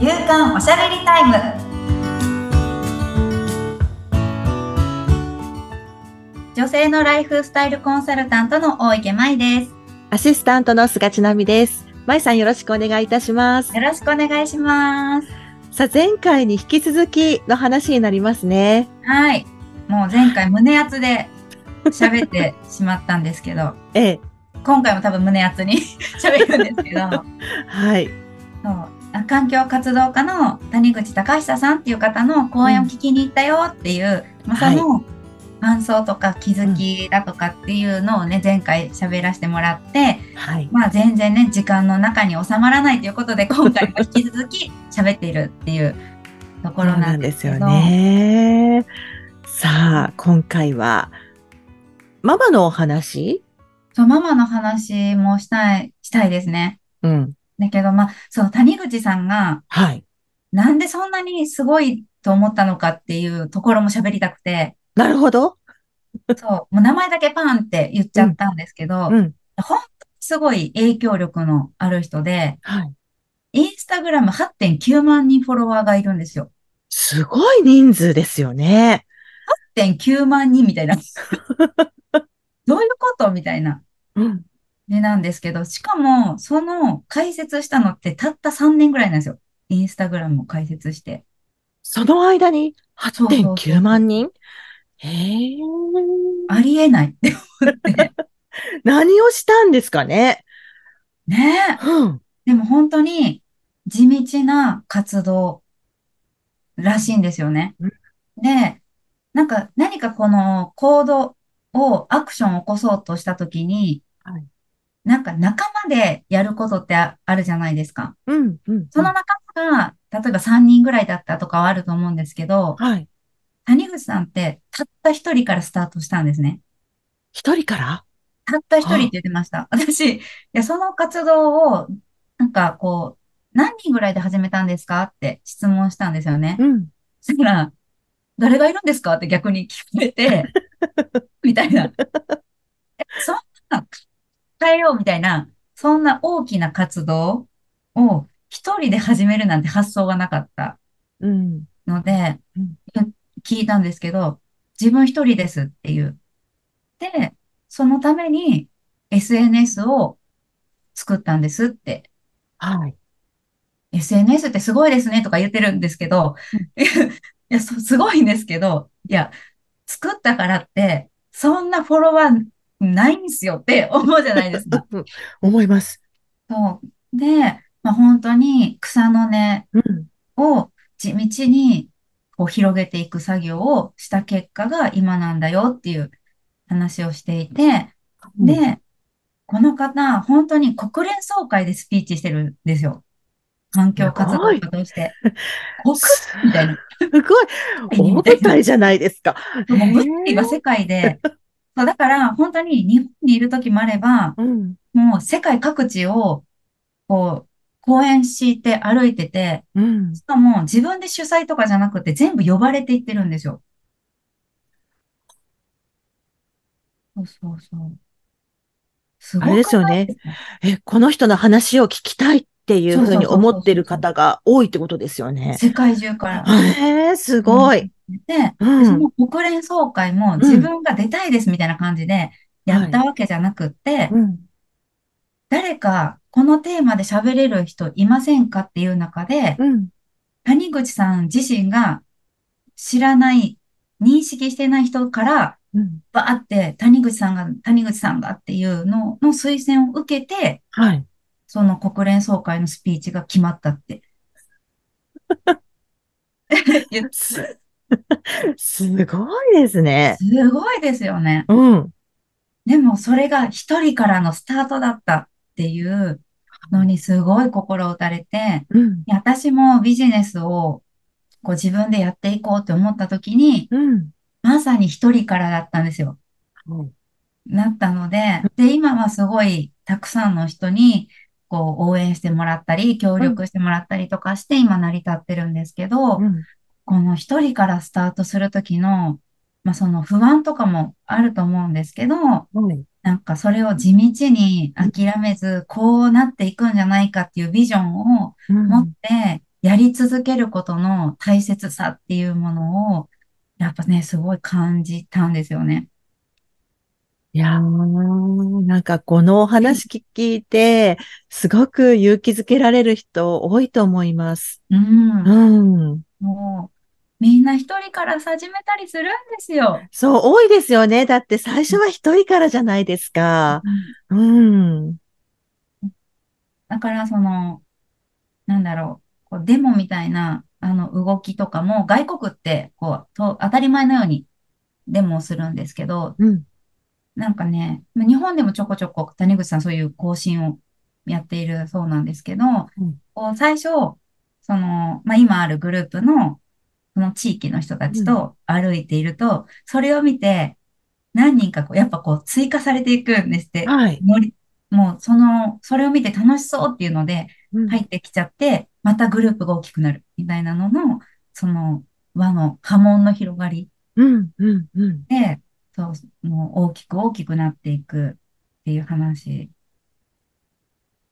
夕刊おしゃべりタイム女性のライフスタイルコンサルタントの大池舞ですアシスタントの菅千奈美です。まいさんよろしくお願いいたします。よろしくお願いしますさあ、前回に引き続きの話になりますね。はいもう前回胸圧で喋ってしまったんですけど ええ、今回も多分胸圧に 喋るんですけど はい。そうあ環境活動家の谷口隆久さんっていう方の講演を聞きに行ったよっていう、まあ、その感想とか気づきだとかっていうのをね、前回喋らせてもらって、はい。まあ全然ね、時間の中に収まらないということで、今回も引き続き喋っているっていうところななんんですよ。ね。さあ、今回は、ママのお話？そう、ママの話もしたい、したいですね。うん。だけど、まあ、その谷口さんが、はい。なんでそんなにすごいと思ったのかっていうところも喋りたくて、なるほど。そう、もう名前だけパンって言っちゃったんですけど、うん。本当にすごい影響力のある人で、はい。インスタグラム8.9万人フォロワーがいるんですよ。すごい人数ですよね。8.9万人みたいな。どういうこと？みたいな。うん。でなんですけど、しかも、その解説したのってたった3年ぐらいなんですよ。インスタグラムを解説して。その間にそうそうそう8.9万人？へえ。ありえないって思って。何をしたんですかね？ねえ。うん。でも本当に地道な活動らしいんですよねうん。で、なんか何かこの行動をアクションを起こそうとしたときにはい、なんか仲間でやることってああるじゃないですか。うん。うん。その仲間が、例えば3人ぐらいだったとかはあると思うんですけど、はい。谷口さんってたった一人からスタートしたんですね。一人から？たった一人って言ってました。私、いや、その活動を、なんかこう、何人ぐらいで始めたんですかって質問したんですよね。うん。そしたら、誰がいるんですか？って逆に聞かれて、みたいな。えそんな、変えようみたいな、そんな大きな活動を一人で始めるなんて発想がなかったうん。のでうん、聞いたんですけど、自分一人ですっていう。で、そのために SNS を作ったんですって。はい。SNS ってすごいですねとか言ってるんですけど、いや、そすごいんですけど、いや、作ったからって、そんなフォロワーないんですよって思うじゃないですか。うん思います。そう。で、まあ、本当に草の根うん。を地道にこう広げていく作業をした結果が今なんだよっていう話をしていて、で、この方、本当に国連総会でスピーチしてるんですよ。環境活動家として。国みたいな。すごい。大舞台じゃないですか。もう舞台が世界で、そうだから本当に日本にいる時もあれば、うん。もう世界各地を、こう、講演して歩いてて、うん。しかも自分で主催とかじゃなくて全部呼ばれていってるんですよ。そうそうそう。すごあれですよねえ、この人の話を聞きたいっていうふうに思ってる方が多いってことですよね。世界中から。へえ、すごい。で、うんその国連総会も自分が出たいですみたいな感じでやったわけじゃなくって、うん。誰かこのテーマで喋れる人いませんかっていう中で、うん。谷口さん自身が知らない、認識してない人から、うん。バーって谷口さんが、谷口さんがっていうのの推薦を受けて、はい。その国連総会のスピーチが決まったって。言ってす すごいですね。すごいですよね。うん。でもそれが一人からのスタートだったっていうのにすごい心打たれて、うん。私もビジネスをこう自分でやっていこうって思った時に、うん。まさに一人からだったんですよ。はいなったので、で、今はすごいたくさんの人にこう応援してもらったり、協力してもらったりとかして今成り立ってるんですけど、うん。この一人からスタートする時の、まあその不安とかもあると思うんですけど、はい。なんかそれを地道に諦めず、こうなっていくんじゃないかっていうビジョンをうん持ってやり続けることの大切さっていうものを、やっぱね、すごい感じたんですよね。いやー、なんかこのお話聞いて、すごく勇気づけられる人多いと思います。うん。うん。もう、みんな一人から始めたりするんですよ。そう、多いですよね。だって最初は一人からじゃないですか。うん。だからその、なんだろう、こうデモみたいな、あの、動きとかも、外国って、こう、と、当たり前のようにデモをするんですけど、うん、なんかね、日本でもちょこちょこ谷口さんそういう更新をやっているそうなんですけど、うん、こう最初、その、まあ、今あるグループの、その地域の人たちと歩いていると、うん、それを見て、何人かこう、やっぱこう、追加されていくんですって。はい。もう、その、それを見て楽しそうっていうので、入ってきちゃって、またグループが大きくなるみたいなのの、その輪の波紋の広がりうんうんうん。で、そう、もう大きく大きくなっていくっていう話。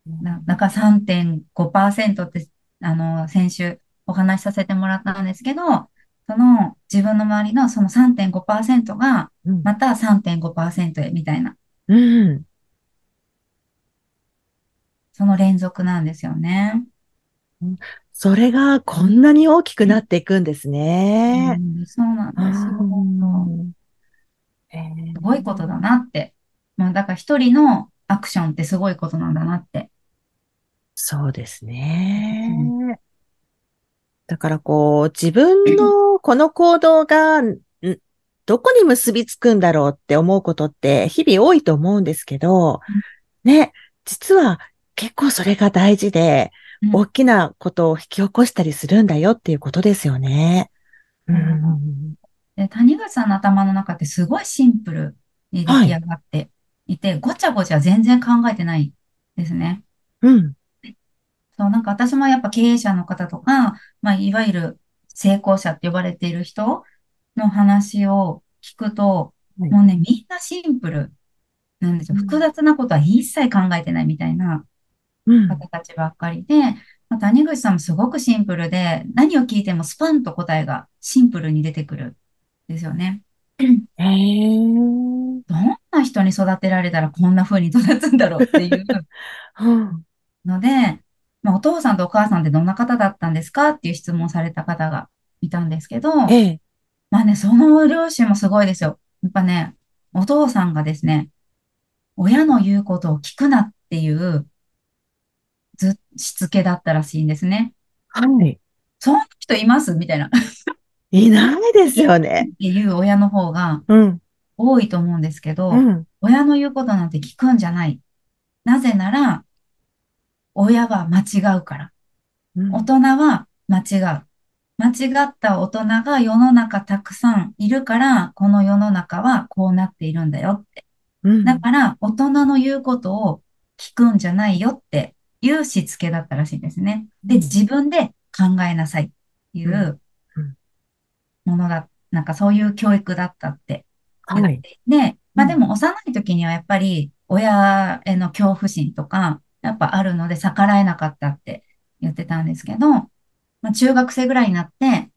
な、なんか3.5%って、あの、先週お話しさせてもらったんですけど、その自分の周りのその3.5%が、また3.5%へみたいな。うん。その連続なんですよね。それがこんなに大きくなっていくんですね。うん、そうなんですよ。すごいことだなって。まあ、だから一人のアクションってすごいことなんだなって。そうですね。うん、だからこう、自分の この行動が、どこに結びつくんだろうって思うことって日々多いと思うんですけど、ね、実は結構それが大事で、大きなことを引き起こしたりするんだよっていうことですよね。うん、で谷口さんの頭の中ってすごいシンプルに出来上がっていて、はい、ごちゃごちゃ全然考えてないですね。うん。そう、なんか私もやっぱ経営者の方とか、まあ、いわゆる成功者って呼ばれている人の話を聞くと、はい、もうね、みんなシンプルなんですよ。複雑なことは一切考えてないみたいな方たちばっかりで、まあ、谷口さんもすごくシンプルで、何を聞いてもスパンと答えがシンプルに出てくるんですよね。へー。どんな人に育てられたらこんな風に育つんだろうっていうので、まあ、お父さんとお母さんってどんな方だったんですかっていう質問された方がいたんですけど、ええ、まあね、その両親もすごいですよ。やっぱね、お父さんがですね、親の言うことを聞くなっていうず、しつけだったらしいんですね。はい。そんな人います？みたいな。いないですよね。っていう親の方が多いと思うんですけど、うん、親の言うことなんて聞くんじゃない。なぜなら、親は間違うから。大人は間違う。間違った大人が世の中たくさんいるから、この世の中はこうなっているんだよって。だから、大人の言うことを聞くんじゃないよっていうしつけだったらしいんですね。で、自分で考えなさいっていうものだ、なんかそういう教育だったって言ってはい、まあでも幼い時にはやっぱり親への恐怖心とか、やっぱあるので逆らえなかったって言ってたんですけど、まあ中学生ぐらいになって、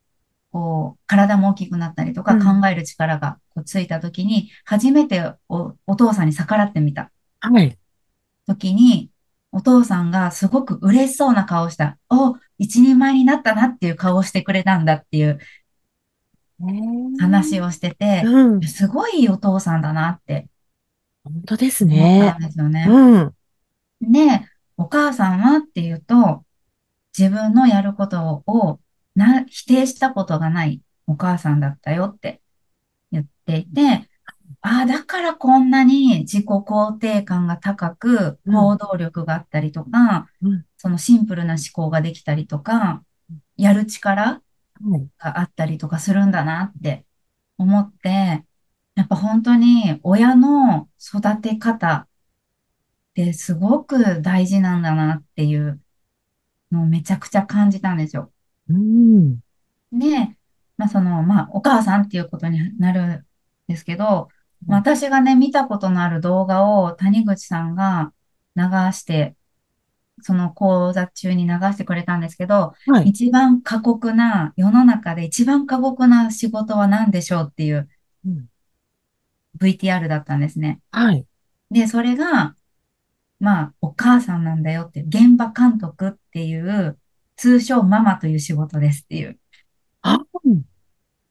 こう、体も大きくなったりとか考える力がこうついた時に、初めておお父さんに逆らってみた。はい。時に、お父さんがすごく嬉しそうな顔をした。お、一人前になったなっていう顔をしてくれたんだっていう話をしてて、うん、すごいお父さんだなって本当ですね。思ったんですよね。うん、で、お母さんはっていうと、自分のやることをな否定したことがないお母さんだったよって言っていて、ああ、だからこんなに自己肯定感が高く、行動力があったりとか、うん、そのシンプルな思考ができたりとか、やる力があったりとかするんだなって思って、やっぱ本当に親の育て方ってすごく大事なんだなっていうのをめちゃくちゃ感じたんですよ。うん、で、まあその、まあお母さんっていうことになるんですけど、私がね、見たことのある動画を谷口さんが流してその講座中に流してくれたんですけど、はい。一番過酷な、世の中で一番過酷な仕事は何でしょうっていううん VTR だったんですね。はい。で、それが、まあ、お母さんなんだよって現場監督っていう、通称ママという仕事ですっていう、あ、うん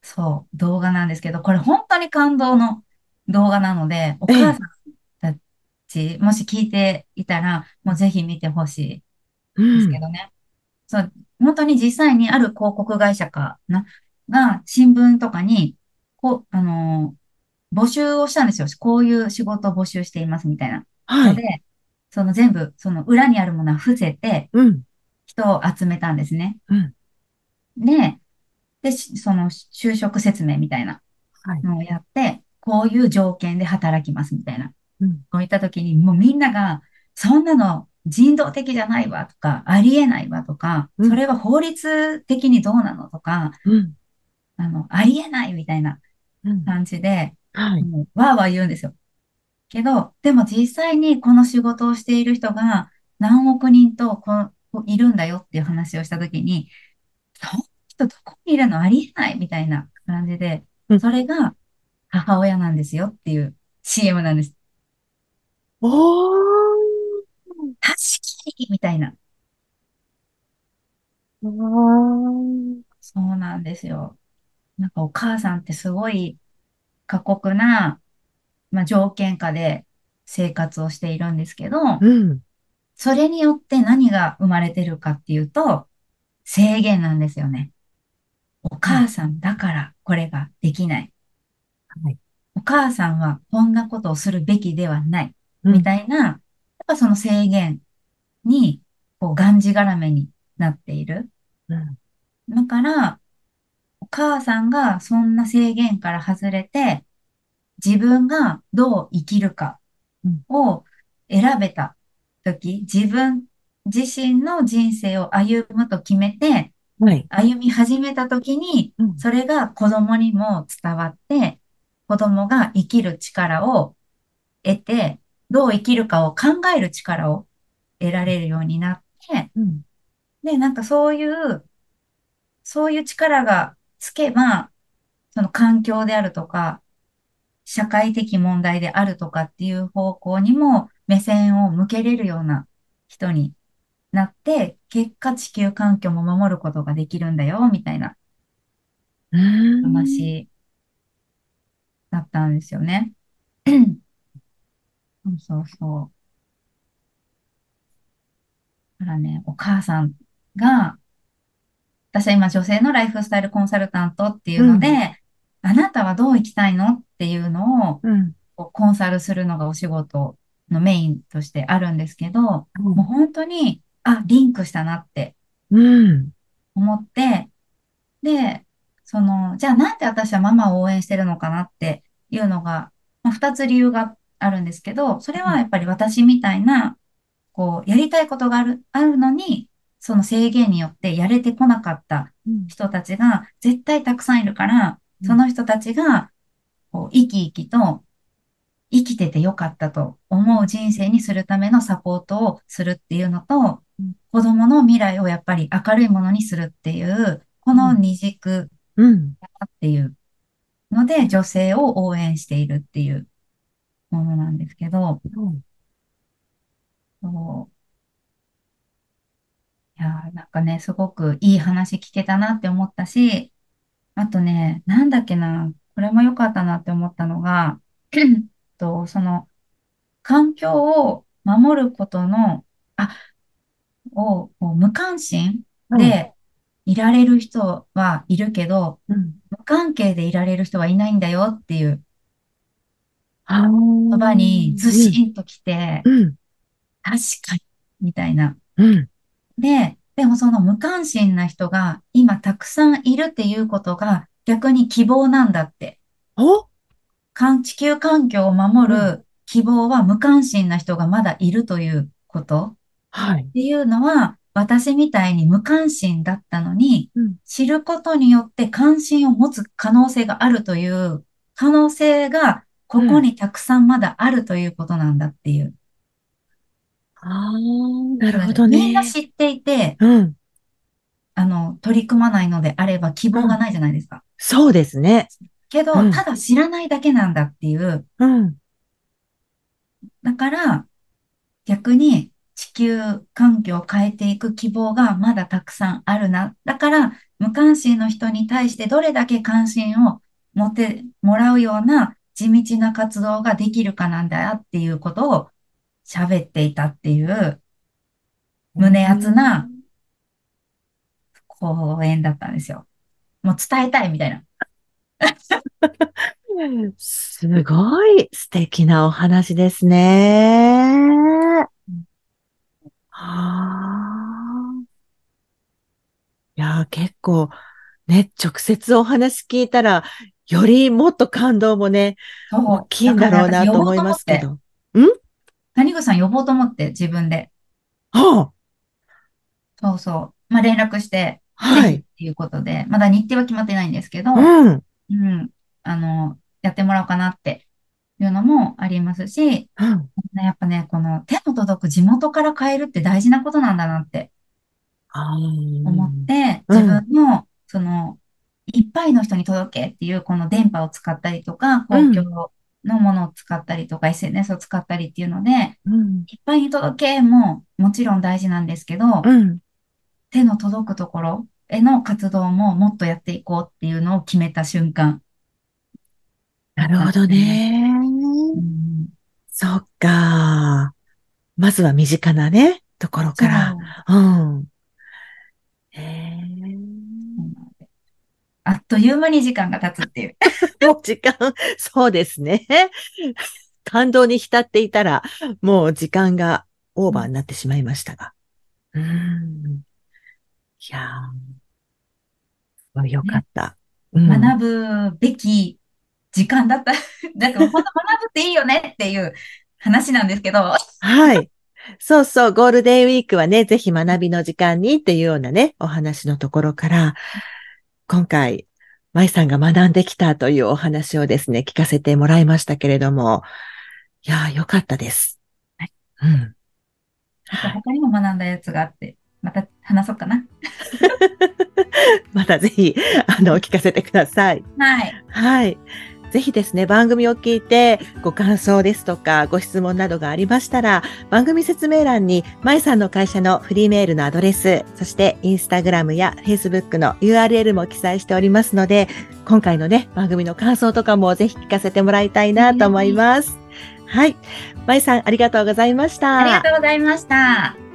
そう、動画なんですけど、これ本当に感動の動画なので、おええ母さんたち、もし聞いていたら、もうぜひ見てほしういですんけどね。そう、本当に実際にある広告会社かな、が、新聞とかに、こう、あのー募集をしたんですよ。こういう仕事を募集していますみたいな。はい。ので、その全部、その裏にあるものは伏せて、うん。人を集めたんですね。うん。で、で、しその就職説明みたいなはい。のをやって、こういう条件で働きますみたいな。うん。こういった時に、もうみんなが、そんなの人道的じゃないわとか、ありえないわとか、うんそれは法律的にどうなのとか、うん。あの、ありえないみたいなうん。感じで、はい。わーわー言うんですよ。けど、でも実際にこの仕事をしている人が何億人とこういるんだよっていう話をしたときに、そんな人どこにいるのありえないみたいな感じでう、んそれが母親なんですよっていう CM なんです。おー。確かにみたいな。おー。そうなんですよ。なんかお母さんってすごい過酷な、まあ、条件下で生活をしているんですけど、うん。それによって何が生まれてるかっていうと、制限なんですよね。お母さんだからこれができない。はい。お母さんはこんなことをするべきではない。うんみたいな、やっぱその制限に、こう、がんじがらめになっている。うん。だから、お母さんがそんな制限から外れて、自分がどう生きるかを選べたとき、自分自身の人生を歩むと決めて、はい。歩み始めたときに、うんそれが子供にも伝わって、子供が生きる力を得て、どう生きるかを考える力を得られるようになって、うん。で、なんかそういう、そういう力がつけば、その環境であるとか、社会的問題であるとかっていう方向にも目線を向けれるような人になって、結果地球環境も守ることができるんだよ、みたいなうん。話だったんですよね。そ うそうそう。だからね、お母さんが、私は今女性のライフスタイルコンサルタントっていうので、うんあなたはどう生きたいのっていうのをうコンサルするのがお仕事のメインとしてあるんですけど、もう本当に、あ、リンクしたなってうん。思って、で、その、じゃあなんで私はママを応援してるのかなっていうのが、まあ、二つ理由があるんですけど、それはやっぱり私みたいな、こう、やりたいことがある、あるのに、その制限によってやれてこなかったうん。人たちが絶対たくさんいるから、うんその人たちが、こう、生き生きと、生きててよかったと思う人生にするためのサポートをするっていうのとうん、子供の未来をやっぱり明るいものにするっていう、この二軸うん。っていうので、女性を応援しているっていうものなんですけど、うん。そういやー、なんかね、すごくいい話聞けたなって思ったし、あとね、なんだっけな、これも良かったなって思ったのが、と、その、環境を守ることの、あ、を、無関心でいられる人はいるけど、うん。無関係でいられる人はいないんだよっていうあ言葉にずしんときて、うん。確かに、みたいな。うん。で、でもその無関心な人が今たくさんいるっていうことが逆に希望なんだって。お？環地球環境を守うる希望は無関心な人がまだいるということっはい。ていうのは私みたいに無関心だったのにうん。知ることによって関心を持つ可能性があるという可能性がここにたくさんまだあるということなんだっていう。ああ、なるほどね。みんな知っていて、うん。あの、取り組まないのであれば希望がないじゃないですか。そうですね。けど、うんただ知らないだけなんだっていう。うん。だから、逆に地球環境を変えていく希望がまだたくさんあるな。だから、無関心の人に対してどれだけ関心を持ってもらうような地道な活動ができるかなんだっていうことを喋っていたっていう胸熱な講演だったんですよ。もう伝えたいみたいな。すごい素敵なお話ですね。はあ。いやー、結構、ね、直接お話聞いたら、よりもっと感動もね、大きいんだろうなと思いますけ。ど。谷口さん呼ぼうと思って自分で。はそうそう。まあ、連絡して、あ、はい。ぜひっていうことで、まだ日程は決まってないんですけど、うん。うん。あの、やってもらおうかなっていうのもありますし、うん。ねやっぱね、この手の届く地元から変えるって大事なことなんだなってあ思って、うん自分の、その、いっぱいの人に届けっていうこの電波を使ったりとか、公共のものを使ったりとか、SNS を使ったりっていうので、うん。いっぱいに届けももちろん大事なんですけど、うん。手の届くところへの活動ももっとやっていこうっていうのを決めた瞬間。なるほどね。うんそっか。まずは身近なね、ところから。ううあっという間に時間が経つっていう。もう時間、そうですね。感動に浸っていたら、もう時間がオーバーになってしまいましたが。うん。いやー、よかった。うん学ぶべき時間だった。だから本当学ぶっていいよねっていう話なんですけど、はい。そうそう、ゴールデンウィークはね、ぜひ学びの時間にっていうようなね、お話のところから、今回、舞さんが学んできたというお話をですね、聞かせてもらいましたけれども、いやー、よかったです。はいうん。他にも学んだやつがあって、また話そうかな。またぜひ、あの、聞かせてください。はい。はい。ぜひですね、番組を聞いて、ご感想ですとか、ご質問などがありましたら、番組説明欄に、まいさんの会社のフリーメールのアドレス、そして、インスタグラムやフェイスブックの URL も記載しておりますので、今回のね、番組の感想とかもぜひ聞かせてもらいたいなと思います。はい。まいさん、ありがとうございました。ありがとうございました。